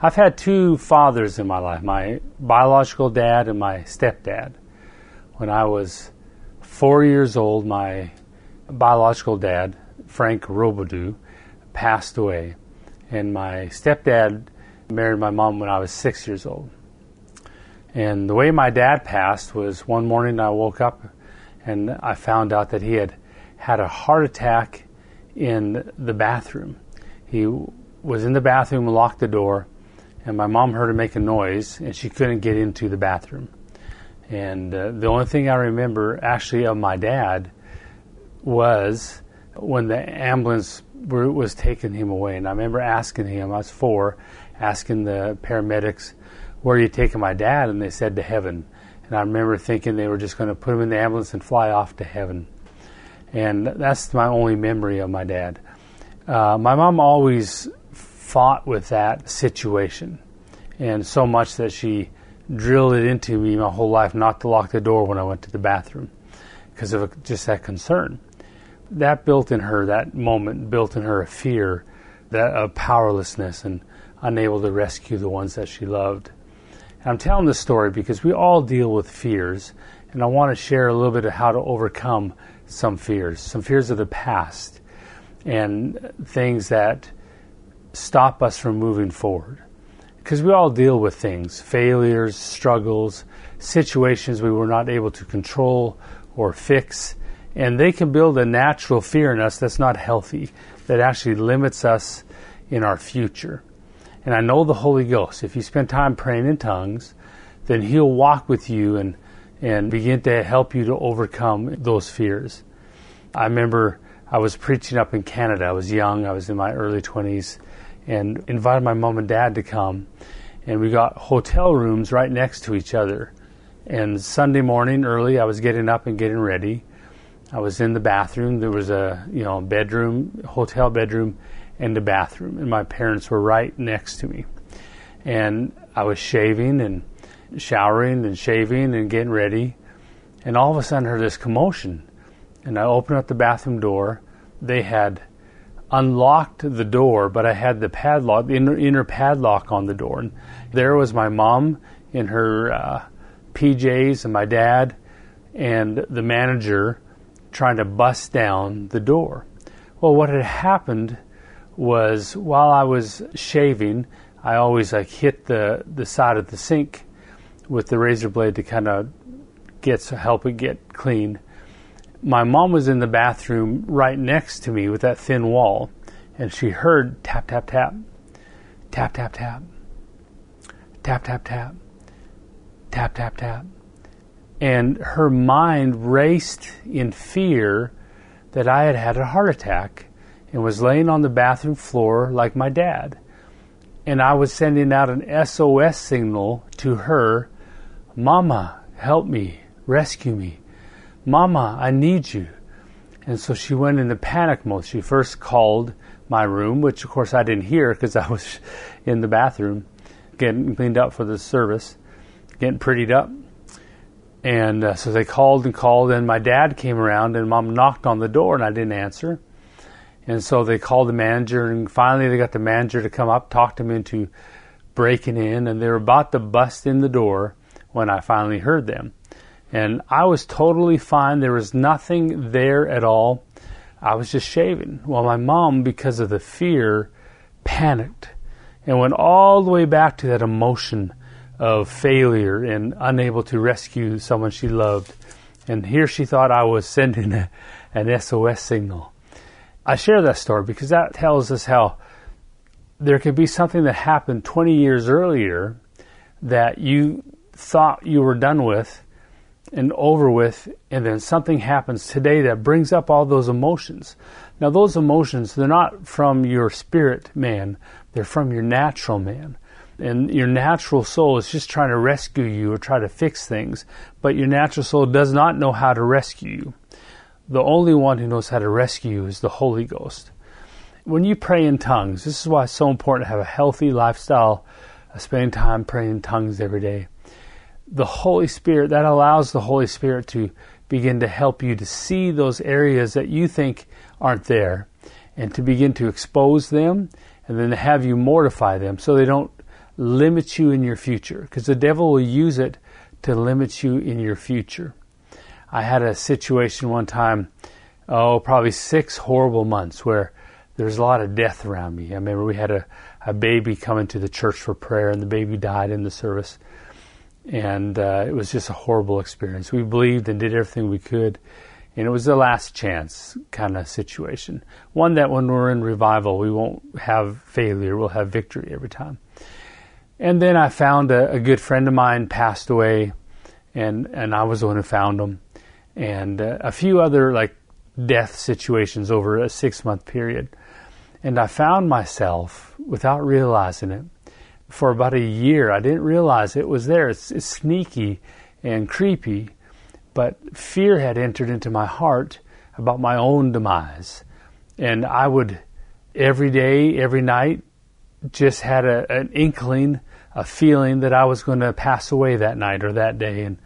I've had two fathers in my life my biological dad and my stepdad. When I was four years old, my biological dad, Frank Robodeau, passed away. And my stepdad married my mom when I was six years old. And the way my dad passed was one morning I woke up and I found out that he had had a heart attack in the bathroom. He was in the bathroom, locked the door, and my mom heard him make a noise and she couldn't get into the bathroom. And uh, the only thing I remember actually of my dad was when the ambulance was taking him away. And I remember asking him, I was four, asking the paramedics, Where are you taking my dad? And they said to heaven. And I remember thinking they were just going to put him in the ambulance and fly off to heaven. And that's my only memory of my dad. Uh, my mom always fought with that situation, and so much that she drilled it into me my whole life not to lock the door when I went to the bathroom because of just that concern. That built in her, that moment built in her a fear that of powerlessness and unable to rescue the ones that she loved. And I'm telling this story because we all deal with fears, and I want to share a little bit of how to overcome some fears, some fears of the past, and things that stop us from moving forward because we all deal with things failures, struggles, situations we were not able to control or fix. And they can build a natural fear in us that's not healthy, that actually limits us in our future. And I know the Holy Ghost, if you spend time praying in tongues, then He'll walk with you and, and begin to help you to overcome those fears. I remember I was preaching up in Canada. I was young, I was in my early 20s and invited my mom and dad to come. And we got hotel rooms right next to each other. And Sunday morning early, I was getting up and getting ready. I was in the bathroom. There was a you know bedroom, hotel bedroom, and a bathroom, and my parents were right next to me. And I was shaving and showering and shaving and getting ready, and all of a sudden I heard this commotion. And I opened up the bathroom door. They had unlocked the door, but I had the padlock, the inner, inner padlock on the door. And there was my mom in her uh, PJs and my dad and the manager trying to bust down the door. Well, what had happened was while I was shaving, I always like hit the, the side of the sink with the razor blade to kind of get help it get clean my mom was in the bathroom right next to me with that thin wall, and she heard tap, tap, tap, tap, tap, tap, tap, tap, tap, tap, tap, tap. And her mind raced in fear that I had had a heart attack and was laying on the bathroom floor like my dad. And I was sending out an SOS signal to her Mama, help me, rescue me. Mama, I need you. And so she went into panic mode. She first called my room, which of course I didn't hear because I was in the bathroom getting cleaned up for the service, getting prettied up. And uh, so they called and called, and my dad came around, and mom knocked on the door, and I didn't answer. And so they called the manager, and finally they got the manager to come up, talked him into breaking in, and they were about to bust in the door when I finally heard them. And I was totally fine. There was nothing there at all. I was just shaving. Well, my mom, because of the fear, panicked and went all the way back to that emotion of failure and unable to rescue someone she loved. And here she thought I was sending a, an SOS signal. I share that story because that tells us how there could be something that happened 20 years earlier that you thought you were done with and over with, and then something happens today that brings up all those emotions. Now, those emotions, they're not from your spirit man, they're from your natural man. And your natural soul is just trying to rescue you or try to fix things, but your natural soul does not know how to rescue you. The only one who knows how to rescue you is the Holy Ghost. When you pray in tongues, this is why it's so important to have a healthy lifestyle, uh, spending time praying in tongues every day the Holy Spirit, that allows the Holy Spirit to begin to help you to see those areas that you think aren't there and to begin to expose them and then have you mortify them so they don't limit you in your future because the devil will use it to limit you in your future. I had a situation one time, oh, probably six horrible months where there's a lot of death around me. I remember we had a, a baby come into the church for prayer and the baby died in the service. And uh, it was just a horrible experience. We believed and did everything we could. And it was the last chance kind of situation. One that when we're in revival, we won't have failure, we'll have victory every time. And then I found a, a good friend of mine passed away, and, and I was the one who found him. And uh, a few other like death situations over a six month period. And I found myself, without realizing it, for about a year. I didn't realize it was there. It's, it's sneaky and creepy, but fear had entered into my heart about my own demise. And I would, every day, every night, just had a, an inkling, a feeling that I was going to pass away that night or that day. And,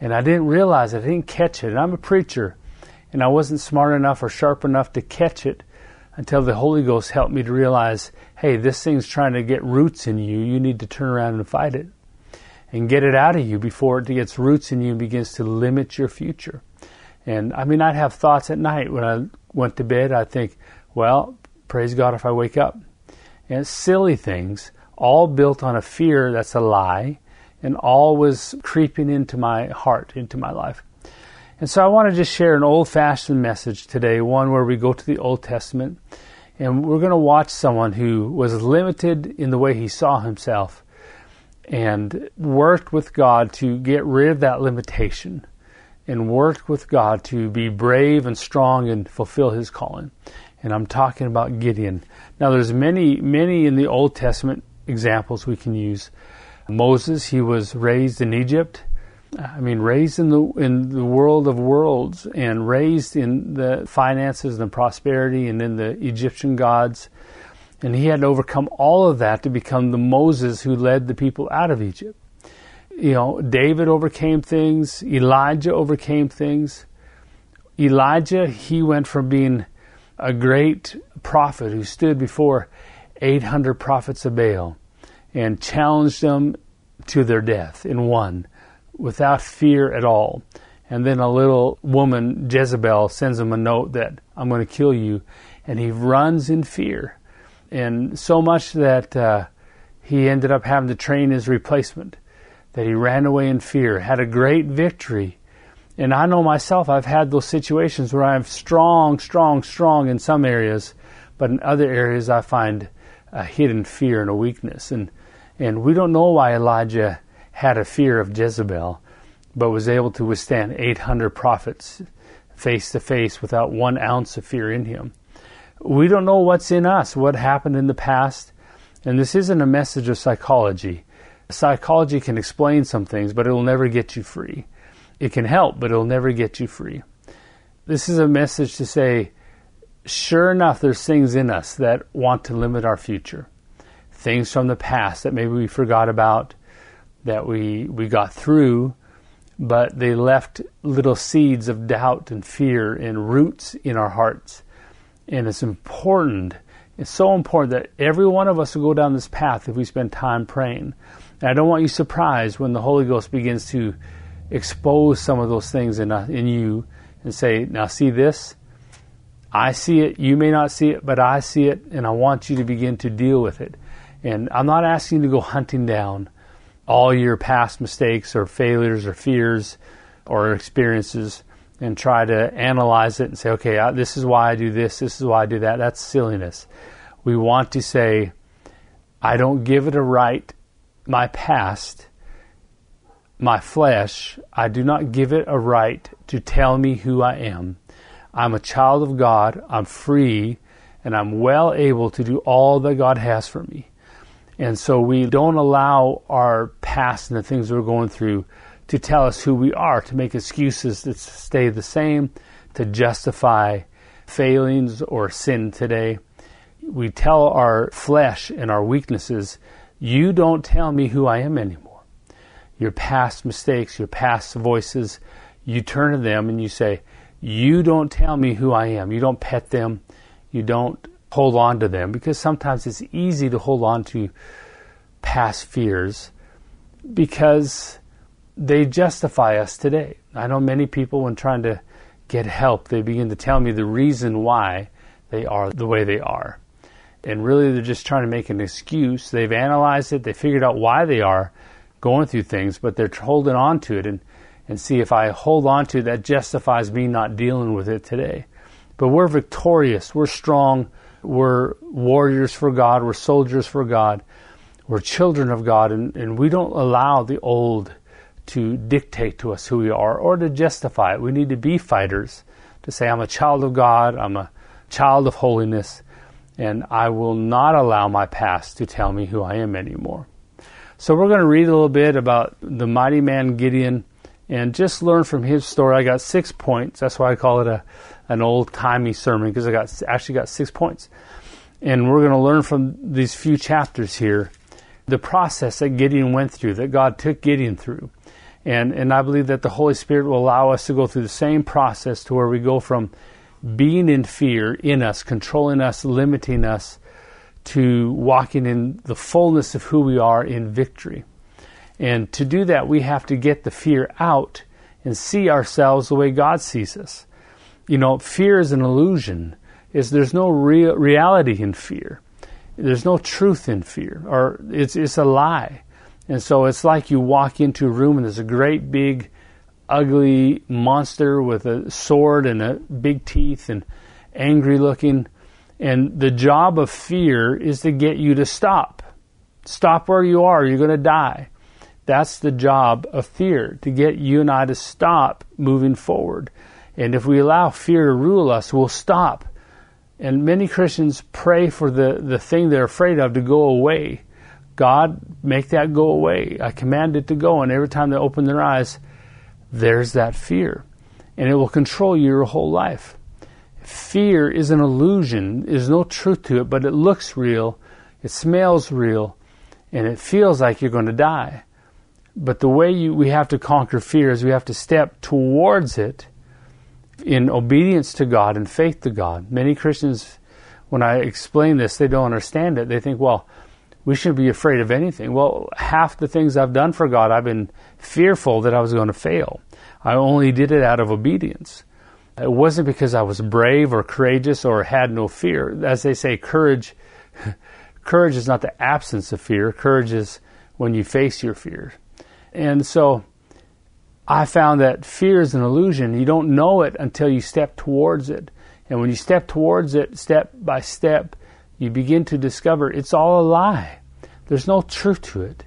and I didn't realize it. I didn't catch it. And I'm a preacher, and I wasn't smart enough or sharp enough to catch it until the Holy Ghost helped me to realize, hey, this thing's trying to get roots in you. You need to turn around and fight it and get it out of you before it gets roots in you and begins to limit your future. And I mean, I'd have thoughts at night when I went to bed. I'd think, well, praise God if I wake up. And silly things, all built on a fear that's a lie, and all was creeping into my heart, into my life. And so I want to just share an old fashioned message today, one where we go to the Old Testament and we're going to watch someone who was limited in the way he saw himself and worked with God to get rid of that limitation and worked with God to be brave and strong and fulfill his calling. And I'm talking about Gideon. Now there's many, many in the Old Testament examples we can use. Moses, he was raised in Egypt. I mean, raised in the in the world of worlds, and raised in the finances and the prosperity, and in the Egyptian gods, and he had to overcome all of that to become the Moses who led the people out of Egypt. You know, David overcame things. Elijah overcame things. Elijah, he went from being a great prophet who stood before 800 prophets of Baal and challenged them to their death in one without fear at all. And then a little woman, Jezebel, sends him a note that I'm going to kill you. And he runs in fear. And so much that uh, he ended up having to train his replacement, that he ran away in fear, had a great victory. And I know myself, I've had those situations where I'm strong, strong, strong in some areas, but in other areas I find a hidden fear and a weakness. And, and we don't know why Elijah had a fear of Jezebel, but was able to withstand 800 prophets face to face without one ounce of fear in him. We don't know what's in us, what happened in the past, and this isn't a message of psychology. Psychology can explain some things, but it'll never get you free. It can help, but it'll never get you free. This is a message to say, sure enough, there's things in us that want to limit our future. Things from the past that maybe we forgot about, that we, we got through, but they left little seeds of doubt and fear and roots in our hearts. And it's important, it's so important that every one of us will go down this path if we spend time praying. And I don't want you surprised when the Holy Ghost begins to expose some of those things in, uh, in you and say, now see this? I see it, you may not see it, but I see it, and I want you to begin to deal with it. And I'm not asking you to go hunting down all your past mistakes or failures or fears or experiences and try to analyze it and say, okay, I, this is why I do this, this is why I do that. That's silliness. We want to say, I don't give it a right, my past, my flesh, I do not give it a right to tell me who I am. I'm a child of God, I'm free, and I'm well able to do all that God has for me. And so we don't allow our past and the things we're going through to tell us who we are, to make excuses that stay the same, to justify failings or sin today. We tell our flesh and our weaknesses, you don't tell me who I am anymore. Your past mistakes, your past voices, you turn to them and you say, you don't tell me who I am. You don't pet them. You don't hold on to them because sometimes it's easy to hold on to past fears because they justify us today. I know many people, when trying to get help, they begin to tell me the reason why they are the way they are. And really, they're just trying to make an excuse. They've analyzed it, they figured out why they are going through things, but they're holding on to it and, and see if I hold on to it, that justifies me not dealing with it today. But we're victorious, we're strong, we're warriors for God, we're soldiers for God, we're children of God, and, and we don't allow the old to dictate to us who we are or to justify it. We need to be fighters to say, I'm a child of God, I'm a child of holiness, and I will not allow my past to tell me who I am anymore. So we're going to read a little bit about the mighty man Gideon and just learn from his story. I got six points. That's why I call it a an old timey sermon because I got actually got six points. And we're going to learn from these few chapters here the process that Gideon went through, that God took Gideon through. And, and I believe that the Holy Spirit will allow us to go through the same process to where we go from being in fear in us, controlling us, limiting us, to walking in the fullness of who we are in victory. And to do that, we have to get the fear out and see ourselves the way God sees us. You know, fear is an illusion. Is there's no real reality in fear. There's no truth in fear, or it's it's a lie. And so it's like you walk into a room and there's a great big, ugly monster with a sword and a big teeth and angry looking. And the job of fear is to get you to stop. Stop where you are. You're going to die. That's the job of fear, to get you and I to stop moving forward. And if we allow fear to rule us, we'll stop. And many Christians pray for the, the thing they're afraid of to go away. God, make that go away. I command it to go. And every time they open their eyes, there's that fear. And it will control you your whole life. Fear is an illusion. There's no truth to it, but it looks real. It smells real. And it feels like you're going to die. But the way you, we have to conquer fear is we have to step towards it in obedience to God and faith to God. Many Christians, when I explain this, they don't understand it. They think, well, we shouldn't be afraid of anything. Well, half the things I've done for God, I've been fearful that I was going to fail. I only did it out of obedience. It wasn't because I was brave or courageous or had no fear. As they say, courage, courage is not the absence of fear. Courage is when you face your fear. And so, I found that fear is an illusion. You don't know it until you step towards it. And when you step towards it, step by step, you begin to discover it's all a lie. There's no truth to it.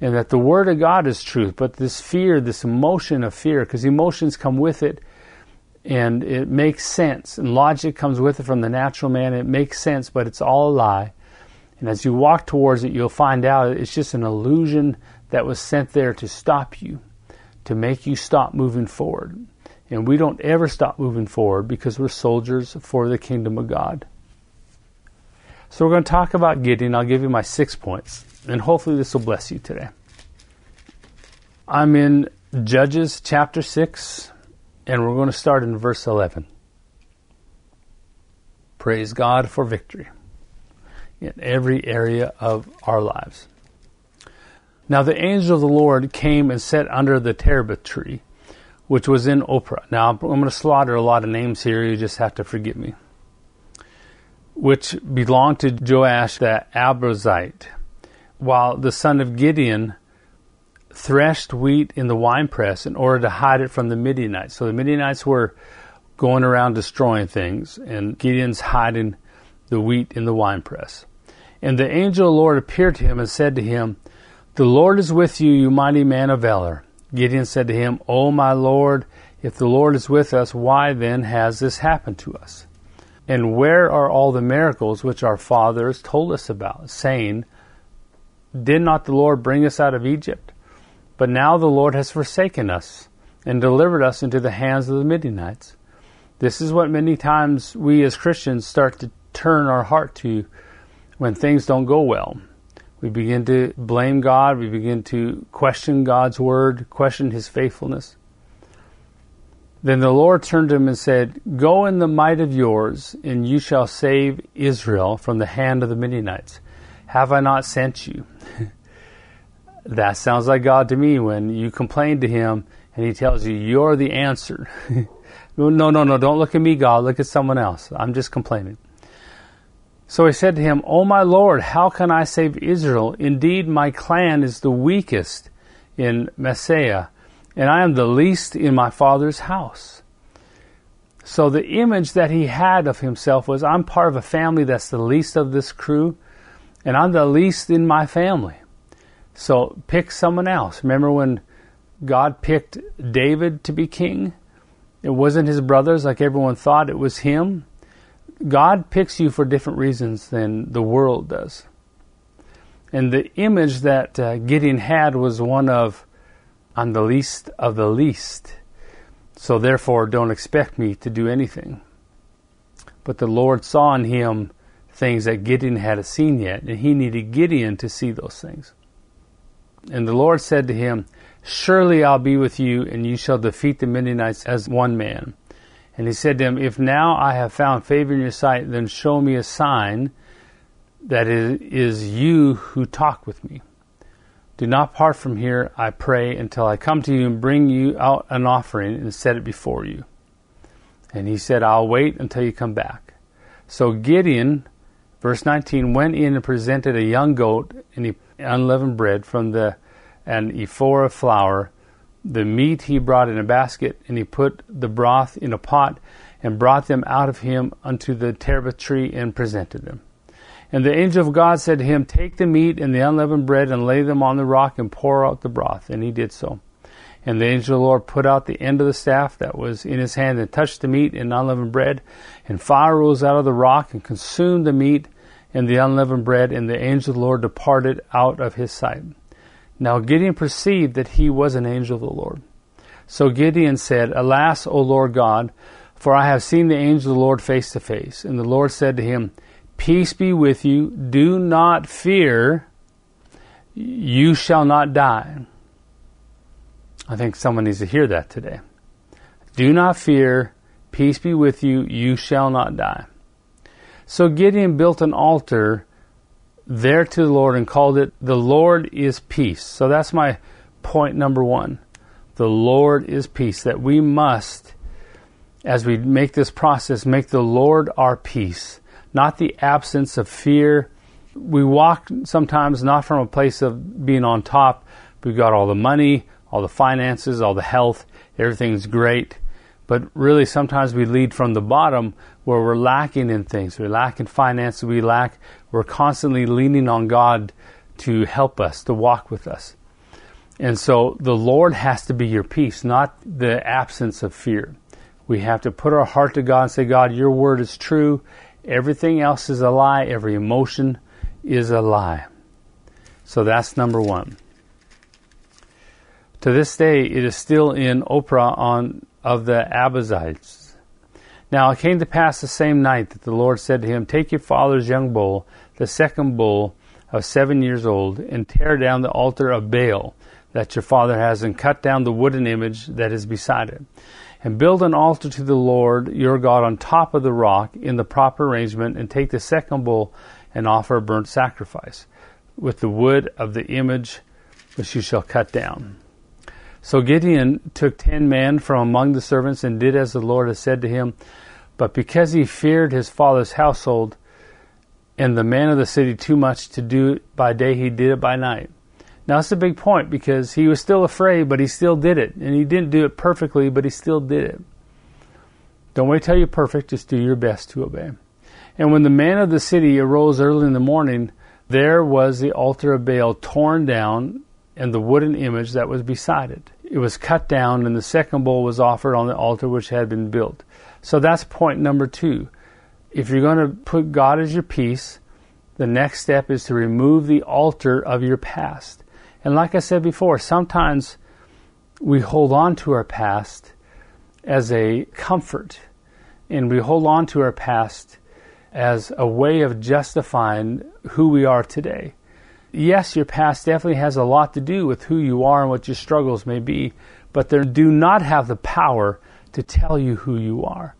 And that the Word of God is truth. But this fear, this emotion of fear, because emotions come with it, and it makes sense. And logic comes with it from the natural man. It makes sense, but it's all a lie. And as you walk towards it, you'll find out it's just an illusion that was sent there to stop you to make you stop moving forward. And we don't ever stop moving forward because we're soldiers for the kingdom of God. So we're going to talk about Gideon. I'll give you my six points, and hopefully this will bless you today. I'm in Judges chapter 6, and we're going to start in verse 11. Praise God for victory in every area of our lives. Now the angel of the Lord came and sat under the terebinth tree, which was in Ophrah. Now I'm going to slaughter a lot of names here. You just have to forgive me. Which belonged to Joash the Abiezrite, while the son of Gideon threshed wheat in the winepress in order to hide it from the Midianites. So the Midianites were going around destroying things, and Gideon's hiding the wheat in the winepress. And the angel of the Lord appeared to him and said to him, the Lord is with you, you mighty man of valor. Gideon said to him, O my Lord, if the Lord is with us, why then has this happened to us? And where are all the miracles which our fathers told us about, saying, Did not the Lord bring us out of Egypt? But now the Lord has forsaken us and delivered us into the hands of the Midianites. This is what many times we as Christians start to turn our heart to when things don't go well. We begin to blame God. We begin to question God's word, question his faithfulness. Then the Lord turned to him and said, Go in the might of yours, and you shall save Israel from the hand of the Midianites. Have I not sent you? That sounds like God to me when you complain to Him and He tells you, You're the answer. no, no, no, don't look at me, God. Look at someone else. I'm just complaining. So he said to him, O my Lord, how can I save Israel? Indeed, my clan is the weakest in Manasseh, and I am the least in my father's house. So the image that he had of himself was I'm part of a family that's the least of this crew, and I'm the least in my family. So pick someone else. Remember when God picked David to be king? It wasn't his brothers like everyone thought, it was him. God picks you for different reasons than the world does. And the image that uh, Gideon had was one of, I'm the least of the least. So therefore, don't expect me to do anything. But the Lord saw in him things that Gideon hadn't seen yet, and he needed Gideon to see those things. And the Lord said to him, Surely I'll be with you, and you shall defeat the Midianites as one man. And he said to him, If now I have found favor in your sight, then show me a sign that it is you who talk with me. Do not part from here, I pray, until I come to you and bring you out an offering and set it before you. And he said, I'll wait until you come back. So Gideon, verse 19, went in and presented a young goat and unleavened bread from the an of flour. The meat he brought in a basket, and he put the broth in a pot, and brought them out of him unto the terebinth tree, and presented them. And the angel of God said to him, Take the meat and the unleavened bread and lay them on the rock and pour out the broth. And he did so. And the angel of the Lord put out the end of the staff that was in his hand and touched the meat and unleavened bread. And fire rose out of the rock and consumed the meat and the unleavened bread. And the angel of the Lord departed out of his sight. Now Gideon perceived that he was an angel of the Lord. So Gideon said, Alas, O Lord God, for I have seen the angel of the Lord face to face. And the Lord said to him, Peace be with you. Do not fear. You shall not die. I think someone needs to hear that today. Do not fear. Peace be with you. You shall not die. So Gideon built an altar there to the Lord and called it The Lord is Peace. So that's my point number one. The Lord is peace. That we must, as we make this process, make the Lord our peace not the absence of fear. We walk sometimes not from a place of being on top. We've got all the money, all the finances, all the health, everything's great. But really, sometimes we lead from the bottom where we're lacking in things. We lack in finances, we lack, we're constantly leaning on God to help us, to walk with us. And so the Lord has to be your peace, not the absence of fear. We have to put our heart to God and say, God, your word is true Everything else is a lie. Every emotion is a lie. So that's number one. To this day, it is still in Ophrah on of the Abiezrites. Now it came to pass the same night that the Lord said to him, Take your father's young bull, the second bull of seven years old, and tear down the altar of Baal that your father has, and cut down the wooden image that is beside it and build an altar to the Lord your God on top of the rock in the proper arrangement, and take the second bull and offer a burnt sacrifice with the wood of the image which you shall cut down. So Gideon took ten men from among the servants and did as the Lord had said to him. But because he feared his father's household and the man of the city too much to do it by day, he did it by night. Now, that's a big point because he was still afraid, but he still did it. And he didn't do it perfectly, but he still did it. Don't wait till you're perfect, just do your best to obey. And when the man of the city arose early in the morning, there was the altar of Baal torn down and the wooden image that was beside it. It was cut down, and the second bull was offered on the altar which had been built. So that's point number two. If you're going to put God as your peace, the next step is to remove the altar of your past. And like I said before, sometimes we hold on to our past as a comfort, and we hold on to our past as a way of justifying who we are today. Yes, your past definitely has a lot to do with who you are and what your struggles may be, but they do not have the power to tell you who you are.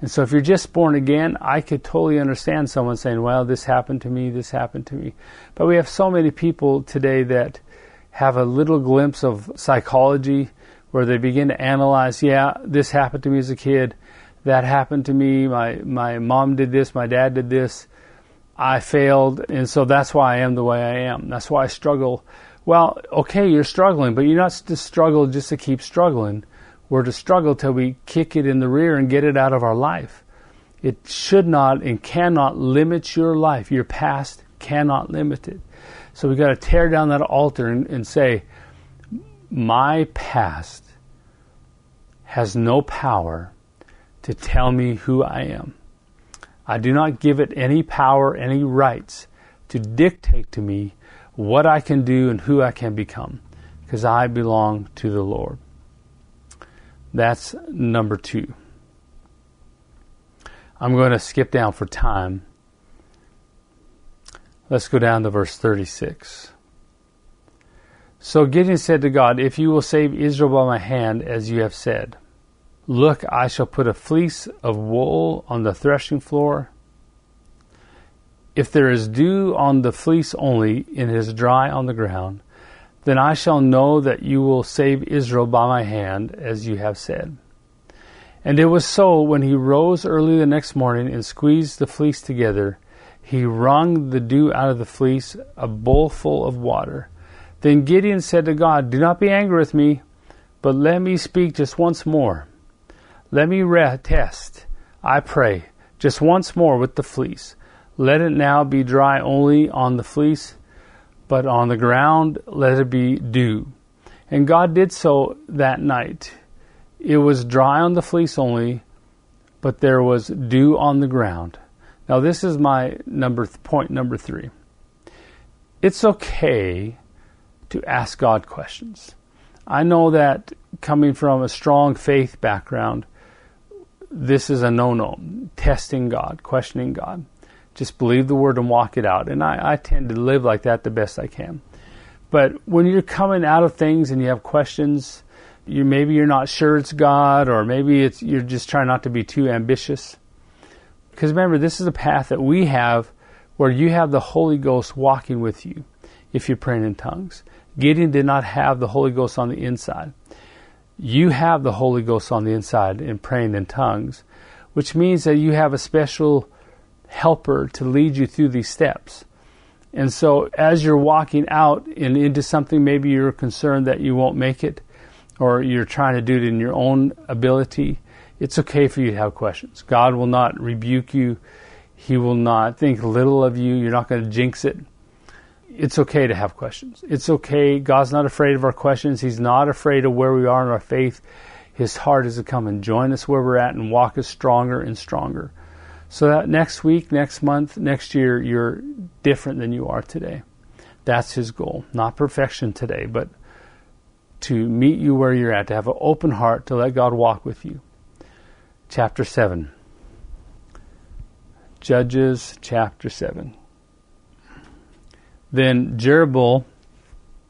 And so if you're just born again, I could totally understand someone saying, well, this happened to me, this happened to me. But we have so many people today that have a little glimpse of psychology where they begin to analyze, yeah, this happened to me as a kid, that happened to me, my, my mom did this, my dad did this, I failed, and so that's why I am the way I am. That's why I struggle. Well, okay, you're struggling, but you're not to struggle just to keep struggling. We're to struggle till we kick it in the rear and get it out of our life. It should not and cannot limit your life. Your past cannot limit it. So we've got to tear down that altar and, and say, my past has no power to tell me who I am. I do not give it any power, any rights to dictate to me what I can do and who I can become, because I belong to the Lord. That's number two. I'm going to skip down for time Let's go down to verse 36. So Gideon said to God, If you will save Israel by my hand, as you have said, look, I shall put a fleece of wool on the threshing floor. If there is dew on the fleece only, and it is dry on the ground, then I shall know that you will save Israel by my hand, as you have said. And it was so when he rose early the next morning and squeezed the fleece together he wrung the dew out of the fleece, a bowl full of water. Then Gideon said to God, Do not be angry with me, but let me speak just once more. Let me test, I pray, just once more with the fleece. Let it now be dry only on the fleece, but on the ground let it be dew. And God did so that night. It was dry on the fleece only, but there was dew on the ground. Now, this is my number point number three. It's okay to ask God questions. I know that coming from a strong faith background, this is a no-no. Testing God, questioning God. Just believe the word and walk it out. And I, I tend to live like that the best I can. But when you're coming out of things and you have questions, you maybe you're not sure it's God, or maybe it's you're just trying not to be too ambitious because remember, this is a path that we have where you have the Holy Ghost walking with you if you're praying in tongues. Gideon did not have the Holy Ghost on the inside. You have the Holy Ghost on the inside in praying in tongues, which means that you have a special helper to lead you through these steps. And so as you're walking out and into something, maybe you're concerned that you won't make it, or you're trying to do it in your own ability, it's okay for you to have questions. God will not rebuke you. He will not think little of you. You're not going to jinx it. It's okay to have questions. It's okay. God's not afraid of our questions. He's not afraid of where we are in our faith. His heart is to come and join us where we're at and walk us stronger and stronger. So that next week, next month, next year, you're different than you are today. That's his goal. Not perfection today, but to meet you where you're at, to have an open heart, to let God walk with you chapter 7. Judges chapter 7. Then Jerubbaal,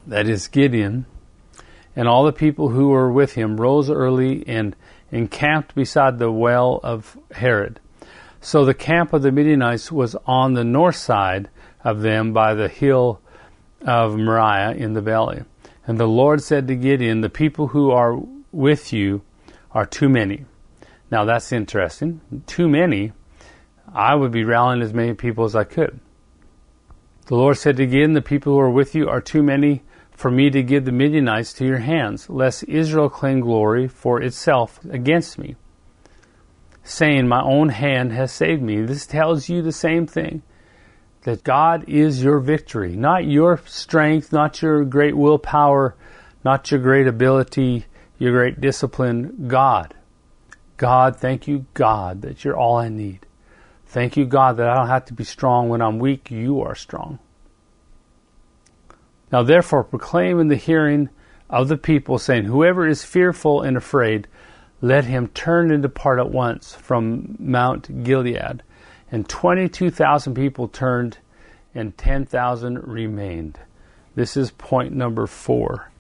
that is Gideon, and all the people who were with him rose early and encamped beside the well of Harod. So the camp of the Midianites was on the north side of them by the hill of Moriah in the valley. And the Lord said to Gideon, The people who are with you are too many. Now that's interesting. Too many. I would be rallying as many people as I could. The Lord said again, The people who are with you are too many for me to give the Midianites to your hands, lest Israel claim glory for itself against me, saying, My own hand has saved me. This tells you the same thing that God is your victory, not your strength, not your great willpower, not your great ability, your great discipline. God God, thank you, God, that you're all I need. Thank you, God, that I don't have to be strong when I'm weak. You are strong. Now, therefore, proclaim in the hearing of the people, saying, Whoever is fearful and afraid, let him turn and depart at once from Mount Gilead. And 22,000 people turned, and 10,000 remained. This is point number four.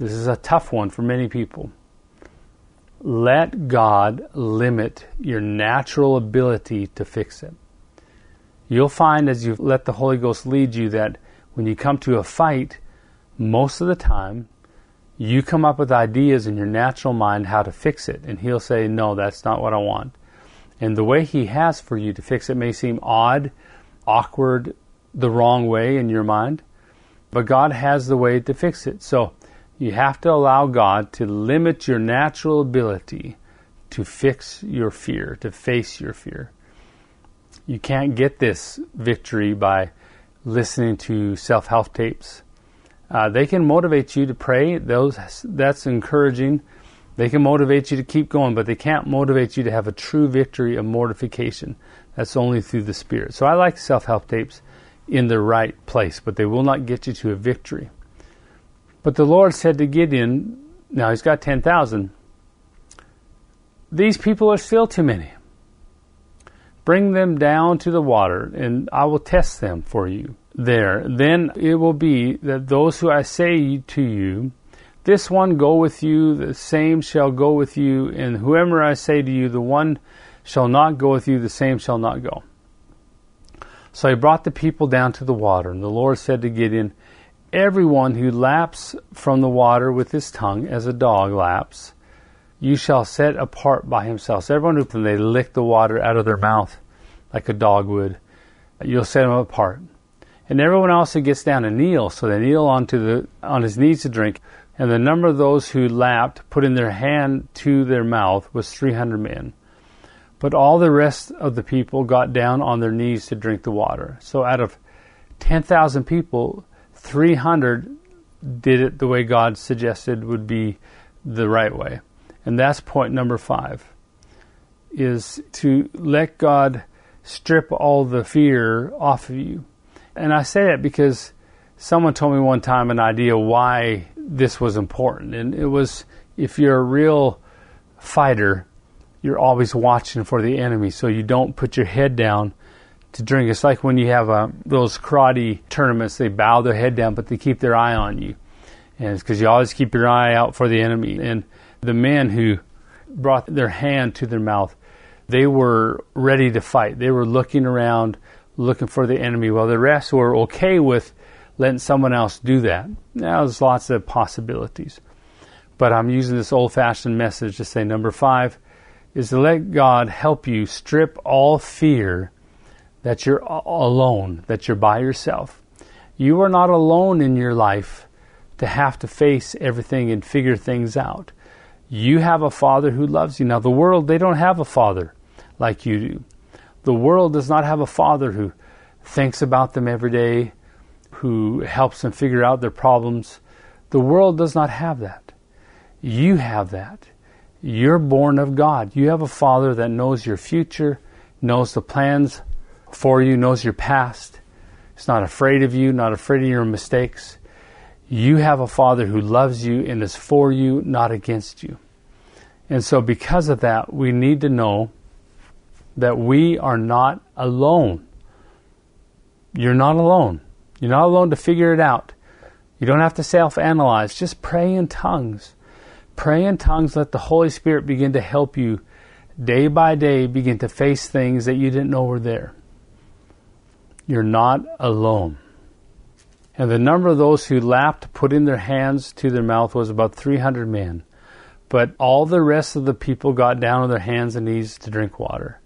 This is a tough one for many people let God limit your natural ability to fix it. You'll find as you let the Holy Ghost lead you that when you come to a fight, most of the time, you come up with ideas in your natural mind how to fix it, and he'll say, No, that's not what I want. And the way he has for you to fix it may seem odd, awkward, the wrong way in your mind, but God has the way to fix it. So you have to allow God to limit your natural ability to fix your fear, to face your fear. You can't get this victory by listening to self help tapes. Uh, they can motivate you to pray. Those that's encouraging. They can motivate you to keep going, but they can't motivate you to have a true victory of mortification. That's only through the Spirit. So I like self help tapes in the right place, but they will not get you to a victory. But the Lord said to Gideon, now he's got 10,000, these people are still too many. Bring them down to the water, and I will test them for you there. Then it will be that those who I say to you, this one go with you, the same shall go with you, and whoever I say to you, the one shall not go with you, the same shall not go. So he brought the people down to the water, and the Lord said to Gideon, Everyone who laps from the water with his tongue, as a dog laps, you shall set apart by himself. So everyone who they lick the water out of their mouth like a dog would, you'll set them apart. And everyone else who gets down and kneels, so they kneel onto the on his knees to drink. And the number of those who lapped, put in their hand to their mouth, was three hundred men. But all the rest of the people got down on their knees to drink the water. So out of ten thousand people, three hundred did it the way God suggested would be the right way. And that's point number five is to let God strip all the fear off of you. And I say that because someone told me one time an idea why this was important. And it was if you're a real fighter, you're always watching for the enemy so you don't put your head down to drink. It's like when you have uh, those karate tournaments, they bow their head down, but they keep their eye on you. And it's because you always keep your eye out for the enemy. And the men who brought their hand to their mouth, they were ready to fight. They were looking around, looking for the enemy, while the rest were okay with letting someone else do that. Now, there's lots of possibilities. But I'm using this old fashioned message to say number five is to let God help you strip all fear that you're alone, that you're by yourself. You are not alone in your life to have to face everything and figure things out. You have a father who loves you. Now, the world, they don't have a father like you do. The world does not have a father who thinks about them every day, who helps them figure out their problems. The world does not have that. You have that. You're born of God. You have a father that knows your future, knows the plans for you, knows your past. He's not afraid of you, not afraid of your mistakes. You have a Father who loves you and is for you, not against you. And so, because of that, we need to know that we are not alone. You're not alone. You're not alone to figure it out. You don't have to self analyze. Just pray in tongues. Pray in tongues. Let the Holy Spirit begin to help you day by day begin to face things that you didn't know were there. You're not alone. And the number of those who lapped, putting their hands to their mouth, was about 300 men. But all the rest of the people got down on their hands and knees to drink water.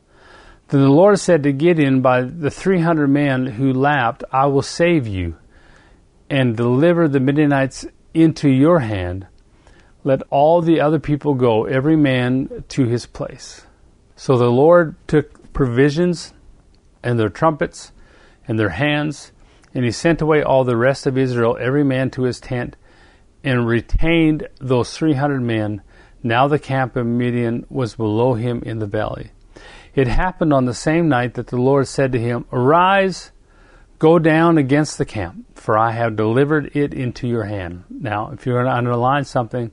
Then the Lord said to Gideon, By the 300 men who lapped, I will save you and deliver the Midianites into your hand. Let all the other people go, every man to his place. So the Lord took provisions and their trumpets and their hands and he sent away all the rest of Israel, every man to his tent, and retained those 300 men. Now the camp of Midian was below him in the valley. It happened on the same night that the Lord said to him, Arise, go down against the camp, for I have delivered it into your hand. Now, if you're going to underline something,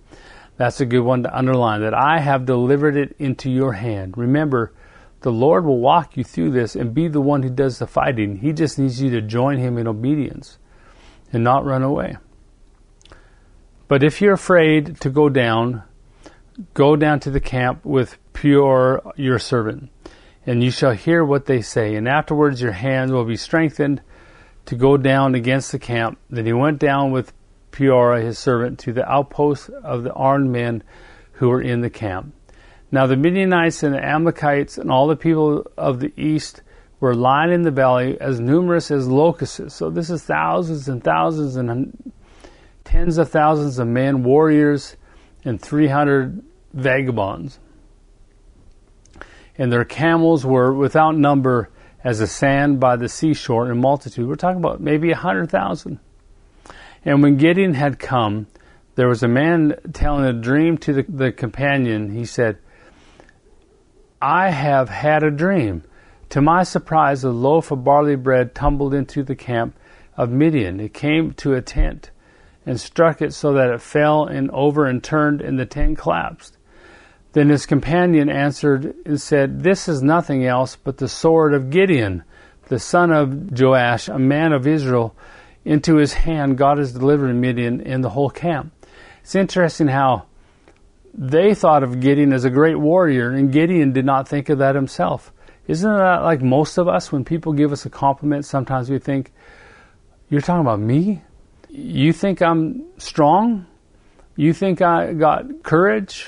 that's a good one to underline, that I have delivered it into your hand. Remember, the Lord will walk you through this and be the one who does the fighting. He just needs you to join Him in obedience and not run away. But if you're afraid to go down, go down to the camp with Purah your servant, and you shall hear what they say. And afterwards your hands will be strengthened to go down against the camp. Then he went down with Purah his servant to the outposts of the armed men who were in the camp. Now the Midianites and the Amalekites and all the people of the east were lying in the valley as numerous as locusts. So this is thousands and thousands and tens of thousands of men, warriors, and 300 vagabonds. And their camels were without number as the sand by the seashore in multitude. We're talking about maybe a hundred thousand. And when Gideon had come, there was a man telling a dream to the, the companion. He said, I have had a dream. To my surprise, a loaf of barley bread tumbled into the camp of Midian. It came to a tent and struck it so that it fell and over and turned, and the tent collapsed. Then his companion answered and said, This is nothing else but the sword of Gideon, the son of Joash, a man of Israel. Into his hand God has delivered Midian and the whole camp. It's interesting how they thought of Gideon as a great warrior, and Gideon did not think of that himself. Isn't that like most of us? When people give us a compliment, sometimes we think, You're talking about me? You think I'm strong? You think I got courage?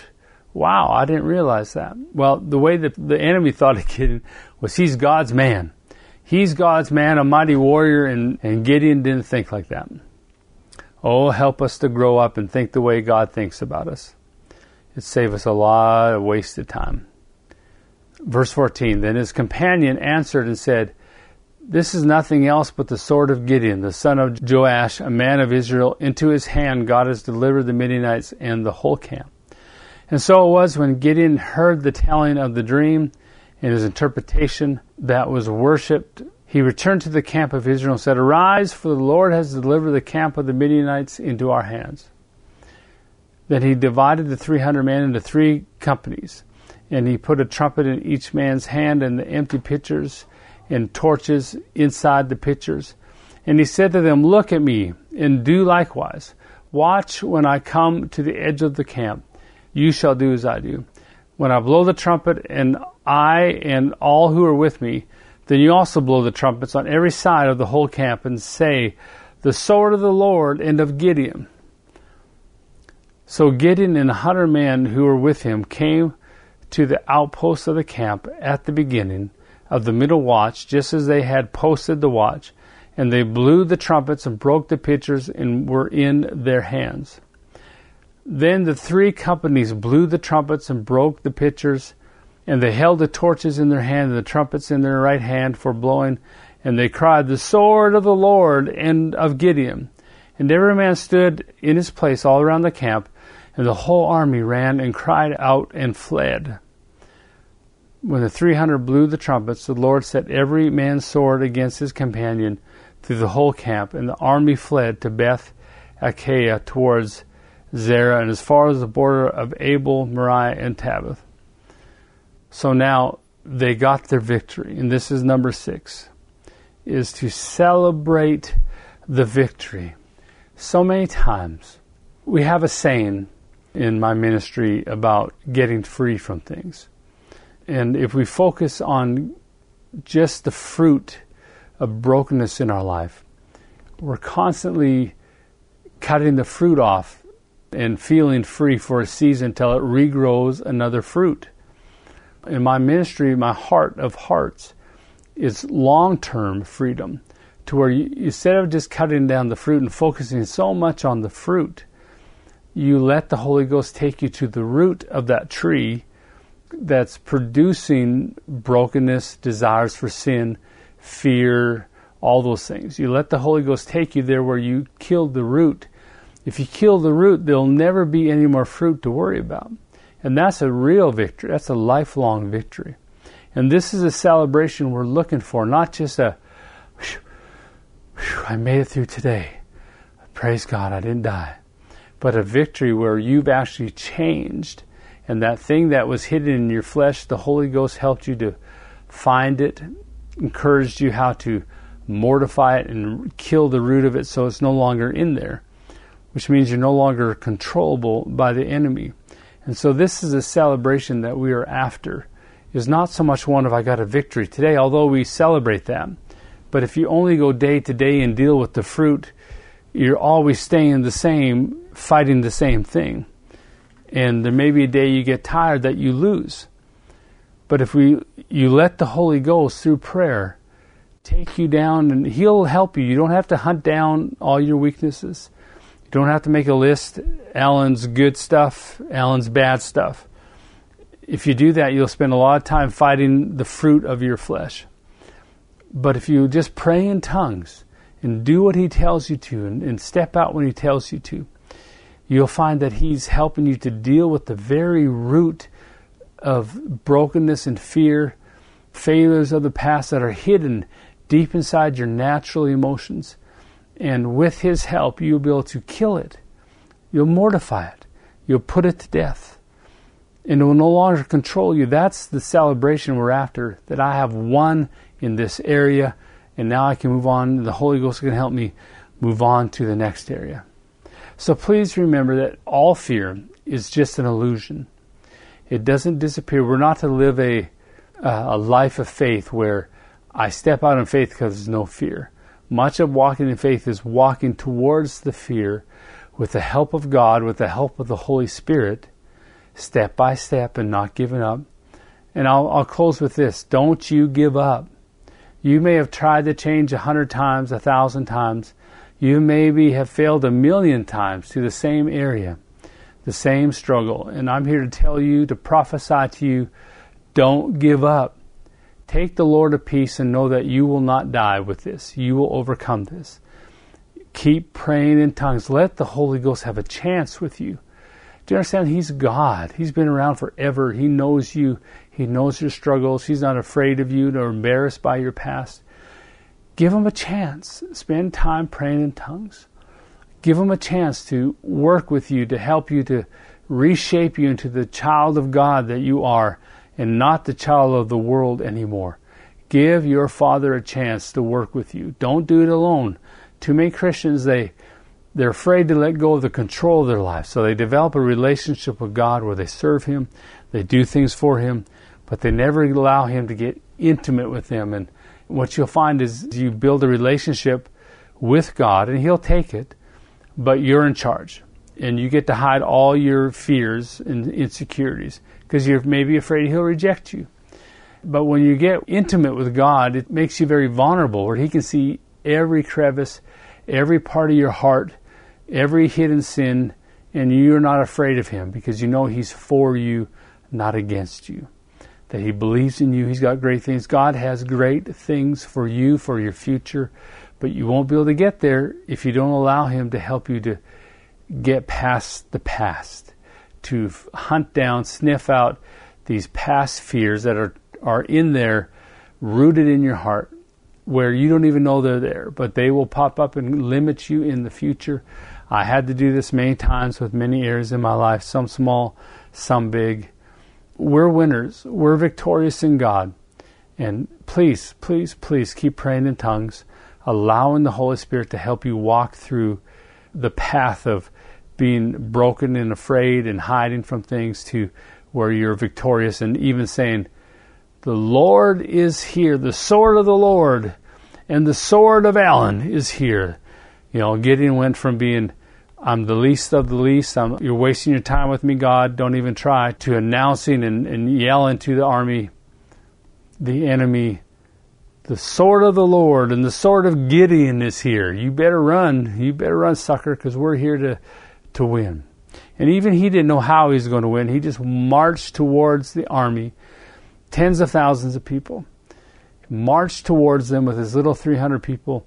Wow, I didn't realize that. Well, the way that the enemy thought of Gideon was he's God's man. He's God's man, a mighty warrior, and, and Gideon didn't think like that. Oh, help us to grow up and think the way God thinks about us. It save us a lot of wasted time. Verse 14 Then his companion answered and said, This is nothing else but the sword of Gideon, the son of Joash, a man of Israel. Into his hand God has delivered the Midianites and the whole camp. And so it was when Gideon heard the telling of the dream and his interpretation that was worshipped. He returned to the camp of Israel and said, Arise, for the Lord has delivered the camp of the Midianites into our hands. Then he divided the 300 men into three companies, and he put a trumpet in each man's hand and the empty pitchers and torches inside the pitchers. And he said to them, Look at me, and do likewise. Watch when I come to the edge of the camp. You shall do as I do. When I blow the trumpet, and I and all who are with me, then you also blow the trumpets on every side of the whole camp, and say, The sword of the Lord and of Gideon. So Gideon and a hundred men who were with him came to the outposts of the camp at the beginning of the middle watch, just as they had posted the watch, and they blew the trumpets and broke the pitchers and were in their hands. Then the three companies blew the trumpets and broke the pitchers, and they held the torches in their hand and the trumpets in their right hand for blowing, and they cried, The sword of the Lord and of Gideon. And every man stood in his place all around the camp, and the whole army ran and cried out and fled. When the three hundred blew the trumpets, the Lord set every man's sword against his companion through the whole camp, and the army fled to Beth Acacia towards Zerah and as far as the border of Abel, Moriah, and Tabbath. So now they got their victory, and this is number six, is to celebrate the victory. So many times we have a saying in my ministry about getting free from things. And if we focus on just the fruit of brokenness in our life, we're constantly cutting the fruit off and feeling free for a season until it regrows another fruit. In my ministry, my heart of hearts is long term freedom to where you, instead of just cutting down the fruit and focusing so much on the fruit, you let the Holy Ghost take you to the root of that tree that's producing brokenness, desires for sin, fear, all those things. You let the Holy Ghost take you there where you killed the root. If you kill the root, there'll never be any more fruit to worry about. And that's a real victory. That's a lifelong victory. And this is a celebration we're looking for, not just a, whew, whew, I made it through today. Praise God, I didn't die but a victory where you've actually changed. And that thing that was hidden in your flesh, the Holy Ghost helped you to find it, encouraged you how to mortify it and kill the root of it so it's no longer in there, which means you're no longer controllable by the enemy. And so this is a celebration that we are after. Is not so much one of I got a victory today, although we celebrate that. But if you only go day to day and deal with the fruit, you're always staying the same, fighting the same thing. And there may be a day you get tired that you lose. But if we you let the Holy Ghost through prayer take you down and he'll help you. You don't have to hunt down all your weaknesses. You don't have to make a list, Alan's good stuff, Alan's bad stuff. If you do that, you'll spend a lot of time fighting the fruit of your flesh. But if you just pray in tongues and do what he tells you to and, and step out when he tells you to, you'll find that he's helping you to deal with the very root of brokenness and fear, failures of the past that are hidden deep inside your natural emotions. And with his help, you'll be able to kill it. You'll mortify it. You'll put it to death. And it will no longer control you. That's the celebration we're after, that I have won in this area, and now I can move on. The Holy Ghost can help me move on to the next area. So please remember that all fear is just an illusion. It doesn't disappear. We're not to live a, uh, a life of faith where I step out in faith because there's no fear. Much of walking in faith is walking towards the fear with the help of God, with the help of the Holy Spirit, step by step and not giving up. And I'll, I'll close with this. Don't you give up. You may have tried to change a hundred times, a thousand times, you maybe have failed a million times to the same area, the same struggle. And I'm here to tell you, to prophesy to you, don't give up. Take the Lord of peace and know that you will not die with this. You will overcome this. Keep praying in tongues. Let the Holy Ghost have a chance with you. Do you understand? He's God. He's been around forever. He knows you. He knows your struggles. He's not afraid of you nor embarrassed by your past. Give him a chance. Spend time praying in tongues. Give him a chance to work with you, to help you, to reshape you into the child of God that you are and not the child of the world anymore. Give your father a chance to work with you. Don't do it alone. Too many Christians, they, they're afraid to let go of the control of their life. So they develop a relationship with God where they serve Him, they do things for Him, but they never allow Him to get intimate with them and what you'll find is you build a relationship with God and He'll take it, but you're in charge. And you get to hide all your fears and insecurities because you're maybe afraid He'll reject you. But when you get intimate with God, it makes you very vulnerable where He can see every crevice, every part of your heart, every hidden sin, and you're not afraid of Him because you know He's for you, not against you that He believes in you. He's got great things. God has great things for you, for your future, but you won't be able to get there if you don't allow Him to help you to get past the past, to hunt down, sniff out these past fears that are, are in there, rooted in your heart, where you don't even know they're there, but they will pop up and limit you in the future. I had to do this many times with many areas in my life, some small, some big we're winners. We're victorious in God. And please, please, please keep praying in tongues, allowing the Holy Spirit to help you walk through the path of being broken and afraid and hiding from things to where you're victorious and even saying, The Lord is here, the sword of the Lord and the sword of Alan is here. You know, Gideon went from being I'm the least of the least. I'm, you're wasting your time with me, God. Don't even try. To announcing and, and yelling to the army, the enemy, the sword of the Lord and the sword of Gideon is here. You better run. You better run, sucker, because we're here to, to win. And even he didn't know how he was going to win. He just marched towards the army, tens of thousands of people. Marched towards them with his little 300 people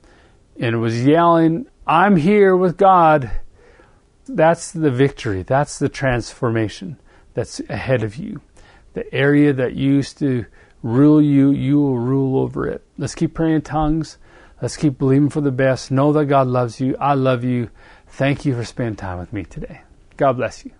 and was yelling, I'm here with God that's the victory. That's the transformation that's ahead of you. The area that used to rule you, you will rule over it. Let's keep praying in tongues. Let's keep believing for the best. Know that God loves you. I love you. Thank you for spending time with me today. God bless you.